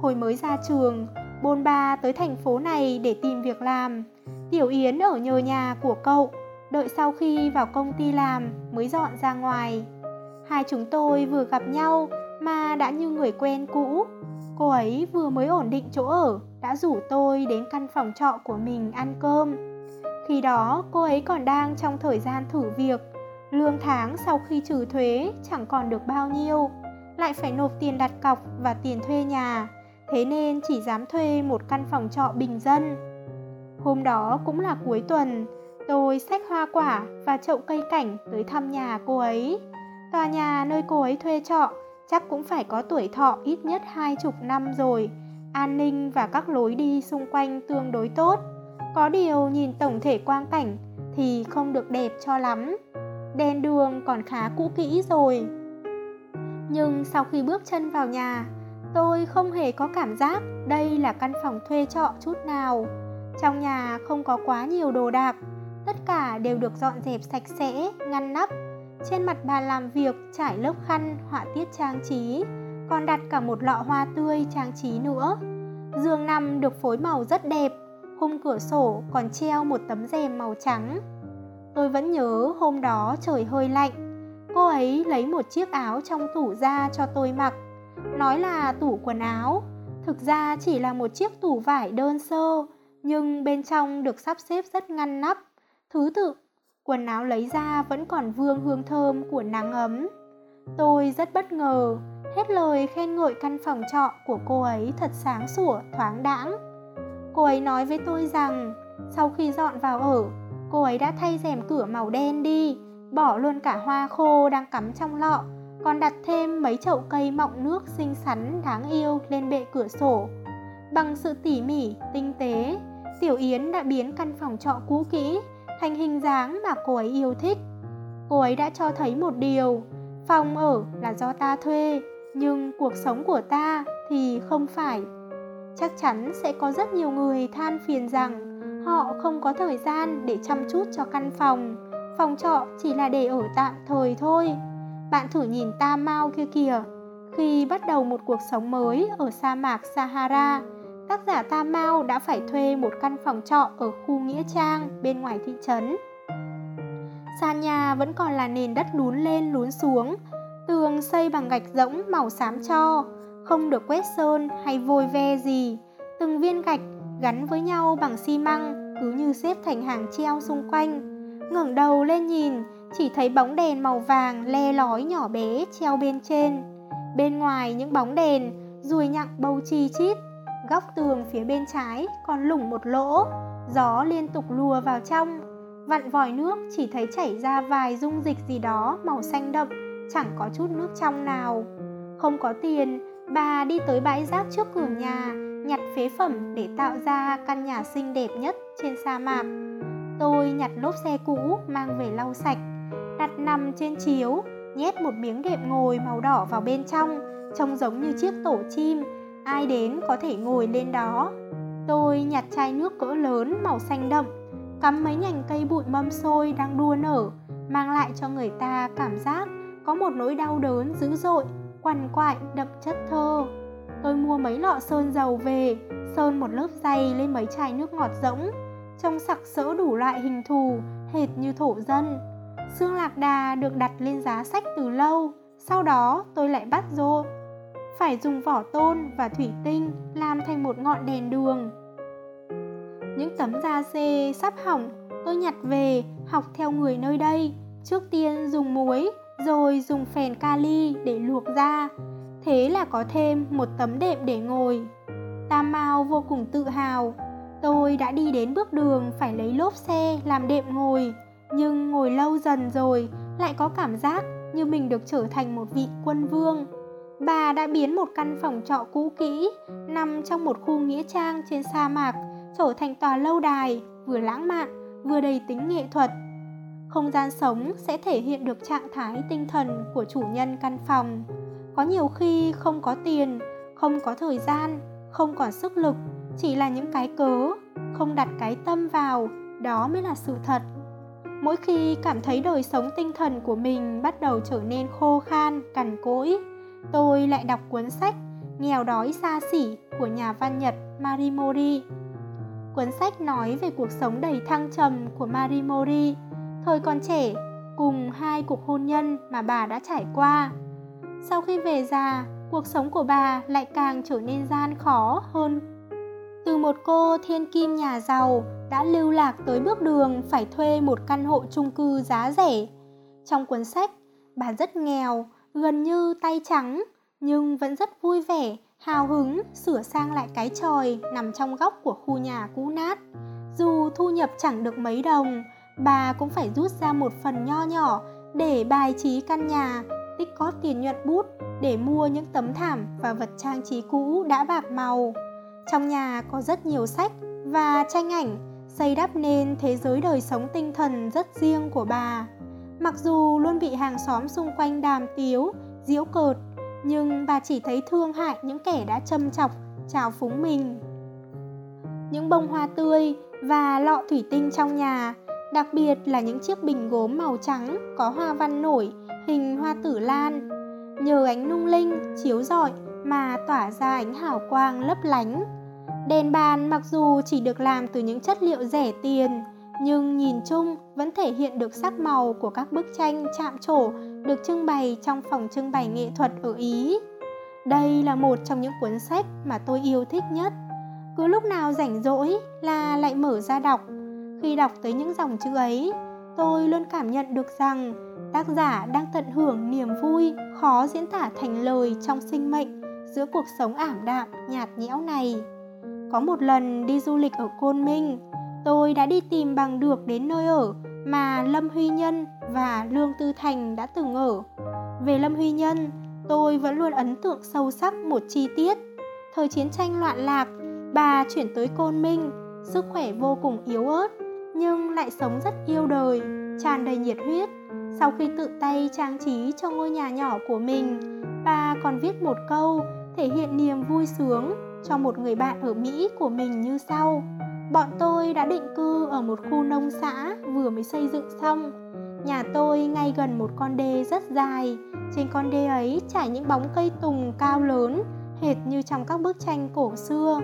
Hồi mới ra trường, bôn ba tới thành phố này để tìm việc làm. Tiểu Yến ở nhờ nhà của cậu, đợi sau khi vào công ty làm mới dọn ra ngoài. Hai chúng tôi vừa gặp nhau mà đã như người quen cũ. Cô ấy vừa mới ổn định chỗ ở, đã rủ tôi đến căn phòng trọ của mình ăn cơm. Khi đó cô ấy còn đang trong thời gian thử việc, lương tháng sau khi trừ thuế chẳng còn được bao nhiêu, lại phải nộp tiền đặt cọc và tiền thuê nhà, thế nên chỉ dám thuê một căn phòng trọ bình dân. Hôm đó cũng là cuối tuần, tôi xách hoa quả và chậu cây cảnh tới thăm nhà cô ấy. Tòa nhà nơi cô ấy thuê trọ chắc cũng phải có tuổi thọ ít nhất hai chục năm rồi. An ninh và các lối đi xung quanh tương đối tốt. Có điều nhìn tổng thể quang cảnh thì không được đẹp cho lắm. Đèn đường còn khá cũ kỹ rồi. Nhưng sau khi bước chân vào nhà, tôi không hề có cảm giác đây là căn phòng thuê trọ chút nào. Trong nhà không có quá nhiều đồ đạc, tất cả đều được dọn dẹp sạch sẽ, ngăn nắp trên mặt bàn làm việc trải lớp khăn họa tiết trang trí, còn đặt cả một lọ hoa tươi trang trí nữa. Giường nằm được phối màu rất đẹp, khung cửa sổ còn treo một tấm rèm màu trắng. Tôi vẫn nhớ hôm đó trời hơi lạnh, cô ấy lấy một chiếc áo trong tủ ra cho tôi mặc. Nói là tủ quần áo, thực ra chỉ là một chiếc tủ vải đơn sơ, nhưng bên trong được sắp xếp rất ngăn nắp, thứ tự quần áo lấy ra vẫn còn vương hương thơm của nắng ấm. Tôi rất bất ngờ, hết lời khen ngợi căn phòng trọ của cô ấy thật sáng sủa, thoáng đãng. Cô ấy nói với tôi rằng sau khi dọn vào ở, cô ấy đã thay rèm cửa màu đen đi, bỏ luôn cả hoa khô đang cắm trong lọ, còn đặt thêm mấy chậu cây mọng nước xinh xắn đáng yêu lên bệ cửa sổ. Bằng sự tỉ mỉ, tinh tế, Tiểu Yến đã biến căn phòng trọ cũ kỹ thành hình dáng mà cô ấy yêu thích. Cô ấy đã cho thấy một điều, phòng ở là do ta thuê, nhưng cuộc sống của ta thì không phải. Chắc chắn sẽ có rất nhiều người than phiền rằng họ không có thời gian để chăm chút cho căn phòng. Phòng trọ chỉ là để ở tạm thời thôi. Bạn thử nhìn Tam Mao kia kìa. Khi bắt đầu một cuộc sống mới ở sa mạc Sahara, tác giả Tam Mao đã phải thuê một căn phòng trọ ở khu Nghĩa Trang bên ngoài thị trấn. Sàn nhà vẫn còn là nền đất lún lên lún xuống, tường xây bằng gạch rỗng màu xám cho, không được quét sơn hay vôi ve gì. Từng viên gạch gắn với nhau bằng xi măng cứ như xếp thành hàng treo xung quanh. ngẩng đầu lên nhìn, chỉ thấy bóng đèn màu vàng le lói nhỏ bé treo bên trên. Bên ngoài những bóng đèn, ruồi nhặng bầu chi chít, góc tường phía bên trái còn lủng một lỗ, gió liên tục lùa vào trong. Vặn vòi nước chỉ thấy chảy ra vài dung dịch gì đó màu xanh đậm, chẳng có chút nước trong nào. Không có tiền, bà đi tới bãi rác trước cửa nhà, nhặt phế phẩm để tạo ra căn nhà xinh đẹp nhất trên sa mạc. Tôi nhặt lốp xe cũ mang về lau sạch, đặt nằm trên chiếu, nhét một miếng đệm ngồi màu đỏ vào bên trong, trông giống như chiếc tổ chim, ai đến có thể ngồi lên đó. Tôi nhặt chai nước cỡ lớn màu xanh đậm, cắm mấy nhành cây bụi mâm xôi đang đua nở, mang lại cho người ta cảm giác có một nỗi đau đớn dữ dội, quằn quại đậm chất thơ. Tôi mua mấy lọ sơn dầu về, sơn một lớp dày lên mấy chai nước ngọt rỗng, trông sặc sỡ đủ loại hình thù, hệt như thổ dân. Xương lạc đà được đặt lên giá sách từ lâu, sau đó tôi lại bắt rô phải dùng vỏ tôn và thủy tinh làm thành một ngọn đèn đường. Những tấm da dê sắp hỏng tôi nhặt về học theo người nơi đây. Trước tiên dùng muối, rồi dùng phèn kali để luộc da. Thế là có thêm một tấm đệm để ngồi. Tam Mao vô cùng tự hào. Tôi đã đi đến bước đường phải lấy lốp xe làm đệm ngồi. Nhưng ngồi lâu dần rồi lại có cảm giác như mình được trở thành một vị quân vương bà đã biến một căn phòng trọ cũ kỹ, nằm trong một khu nghĩa trang trên sa mạc, trở thành tòa lâu đài, vừa lãng mạn, vừa đầy tính nghệ thuật không gian sống sẽ thể hiện được trạng thái tinh thần của chủ nhân căn phòng. Có nhiều khi không có tiền không có thời gian không còn sức lực chỉ là những cái cớ không đặt cái tâm vào đó mới là sự thật. Mỗi khi cảm thấy đời sống tinh thần của mình bắt đầu trở nên khô khan cằn cỗi tôi lại đọc cuốn sách Nghèo đói xa xỉ của nhà văn Nhật Marimori. Cuốn sách nói về cuộc sống đầy thăng trầm của Marimori, thời còn trẻ, cùng hai cuộc hôn nhân mà bà đã trải qua. Sau khi về già, cuộc sống của bà lại càng trở nên gian khó hơn. Từ một cô thiên kim nhà giàu đã lưu lạc tới bước đường phải thuê một căn hộ chung cư giá rẻ. Trong cuốn sách, bà rất nghèo gần như tay trắng nhưng vẫn rất vui vẻ, hào hứng sửa sang lại cái tròi nằm trong góc của khu nhà cũ nát. Dù thu nhập chẳng được mấy đồng, bà cũng phải rút ra một phần nho nhỏ để bài trí căn nhà, tích cóp tiền nhuận bút để mua những tấm thảm và vật trang trí cũ đã bạc màu. Trong nhà có rất nhiều sách và tranh ảnh xây đắp nên thế giới đời sống tinh thần rất riêng của bà. Mặc dù luôn bị hàng xóm xung quanh đàm tiếu, diễu cợt, nhưng bà chỉ thấy thương hại những kẻ đã châm chọc, trào phúng mình. Những bông hoa tươi và lọ thủy tinh trong nhà, đặc biệt là những chiếc bình gốm màu trắng có hoa văn nổi hình hoa tử lan, nhờ ánh nung linh chiếu rọi mà tỏa ra ánh hào quang lấp lánh. Đèn bàn mặc dù chỉ được làm từ những chất liệu rẻ tiền, nhưng nhìn chung vẫn thể hiện được sắc màu của các bức tranh chạm trổ được trưng bày trong phòng trưng bày nghệ thuật ở Ý. Đây là một trong những cuốn sách mà tôi yêu thích nhất. Cứ lúc nào rảnh rỗi là lại mở ra đọc. Khi đọc tới những dòng chữ ấy, tôi luôn cảm nhận được rằng tác giả đang tận hưởng niềm vui khó diễn tả thành lời trong sinh mệnh giữa cuộc sống ảm đạm nhạt nhẽo này có một lần đi du lịch ở Côn Minh, tôi đã đi tìm bằng được đến nơi ở mà Lâm Huy Nhân và Lương Tư Thành đã từng ở. Về Lâm Huy Nhân, tôi vẫn luôn ấn tượng sâu sắc một chi tiết. Thời chiến tranh loạn lạc, bà chuyển tới Côn Minh, sức khỏe vô cùng yếu ớt, nhưng lại sống rất yêu đời, tràn đầy nhiệt huyết. Sau khi tự tay trang trí cho ngôi nhà nhỏ của mình, bà còn viết một câu thể hiện niềm vui sướng cho một người bạn ở Mỹ của mình như sau. Bọn tôi đã định cư ở một khu nông xã vừa mới xây dựng xong. Nhà tôi ngay gần một con đê rất dài. Trên con đê ấy trải những bóng cây tùng cao lớn, hệt như trong các bức tranh cổ xưa.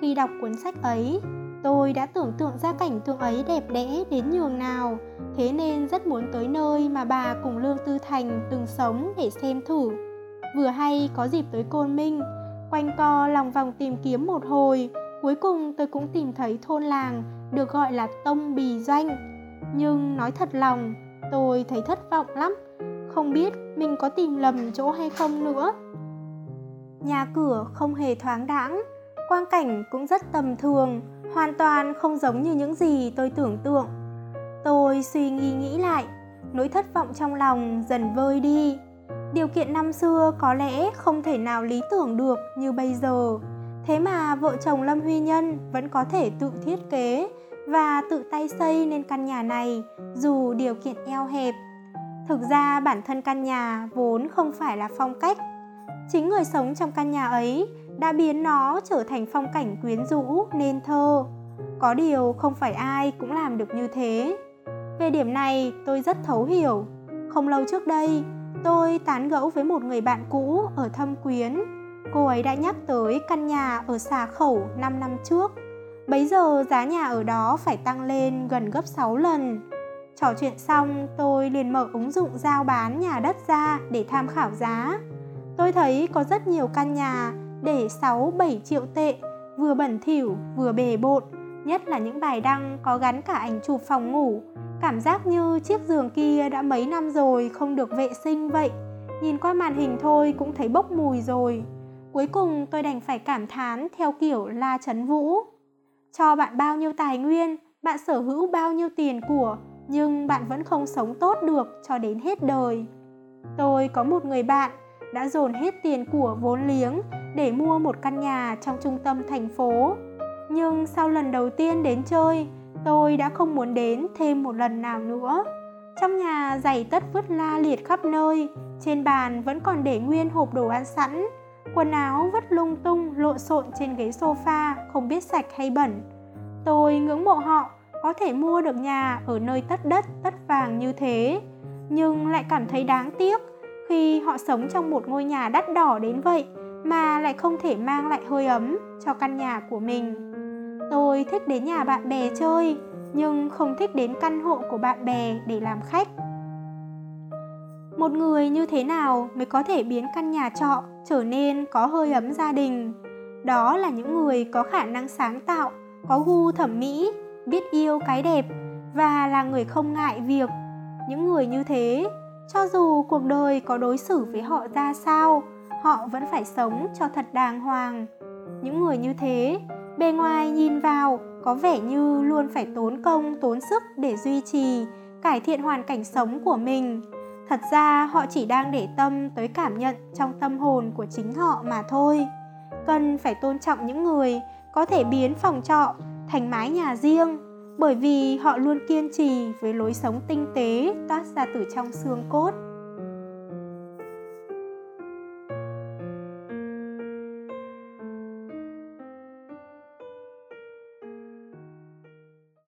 Khi đọc cuốn sách ấy, tôi đã tưởng tượng ra cảnh tượng ấy đẹp đẽ đến nhường nào, thế nên rất muốn tới nơi mà bà cùng Lương Tư Thành từng sống để xem thử. Vừa hay có dịp tới Côn Minh, quanh co lòng vòng tìm kiếm một hồi, cuối cùng tôi cũng tìm thấy thôn làng được gọi là Tông Bì Doanh. Nhưng nói thật lòng, tôi thấy thất vọng lắm, không biết mình có tìm lầm chỗ hay không nữa. Nhà cửa không hề thoáng đãng, quang cảnh cũng rất tầm thường, hoàn toàn không giống như những gì tôi tưởng tượng. Tôi suy nghĩ nghĩ lại, nỗi thất vọng trong lòng dần vơi đi. Điều kiện năm xưa có lẽ không thể nào lý tưởng được như bây giờ. Thế mà vợ chồng Lâm Huy Nhân vẫn có thể tự thiết kế và tự tay xây nên căn nhà này dù điều kiện eo hẹp. Thực ra bản thân căn nhà vốn không phải là phong cách. Chính người sống trong căn nhà ấy đã biến nó trở thành phong cảnh quyến rũ nên thơ. Có điều không phải ai cũng làm được như thế. Về điểm này tôi rất thấu hiểu. Không lâu trước đây, tôi tán gẫu với một người bạn cũ ở Thâm Quyến. Cô ấy đã nhắc tới căn nhà ở xà khẩu 5 năm trước. Bấy giờ giá nhà ở đó phải tăng lên gần gấp 6 lần. Trò chuyện xong, tôi liền mở ứng dụng giao bán nhà đất ra để tham khảo giá. Tôi thấy có rất nhiều căn nhà để 6-7 triệu tệ, vừa bẩn thỉu vừa bề bộn, nhất là những bài đăng có gắn cả ảnh chụp phòng ngủ. Cảm giác như chiếc giường kia đã mấy năm rồi không được vệ sinh vậy. Nhìn qua màn hình thôi cũng thấy bốc mùi rồi. Cuối cùng tôi đành phải cảm thán theo kiểu La chấn Vũ. Cho bạn bao nhiêu tài nguyên, bạn sở hữu bao nhiêu tiền của, nhưng bạn vẫn không sống tốt được cho đến hết đời. Tôi có một người bạn đã dồn hết tiền của vốn liếng để mua một căn nhà trong trung tâm thành phố. Nhưng sau lần đầu tiên đến chơi, tôi đã không muốn đến thêm một lần nào nữa. Trong nhà giày tất vứt la liệt khắp nơi, trên bàn vẫn còn để nguyên hộp đồ ăn sẵn, quần áo vứt lung tung lộn xộn trên ghế sofa, không biết sạch hay bẩn. Tôi ngưỡng mộ họ có thể mua được nhà ở nơi tất đất, tất vàng như thế, nhưng lại cảm thấy đáng tiếc khi họ sống trong một ngôi nhà đắt đỏ đến vậy mà lại không thể mang lại hơi ấm cho căn nhà của mình. Tôi thích đến nhà bạn bè chơi, nhưng không thích đến căn hộ của bạn bè để làm khách. Một người như thế nào mới có thể biến căn nhà trọ trở nên có hơi ấm gia đình? Đó là những người có khả năng sáng tạo, có gu thẩm mỹ, biết yêu cái đẹp và là người không ngại việc. Những người như thế, cho dù cuộc đời có đối xử với họ ra sao, họ vẫn phải sống cho thật đàng hoàng. Những người như thế, bề ngoài nhìn vào có vẻ như luôn phải tốn công, tốn sức để duy trì, cải thiện hoàn cảnh sống của mình. Thật ra họ chỉ đang để tâm tới cảm nhận trong tâm hồn của chính họ mà thôi. Cần phải tôn trọng những người có thể biến phòng trọ thành mái nhà riêng bởi vì họ luôn kiên trì với lối sống tinh tế, toát ra từ trong xương cốt.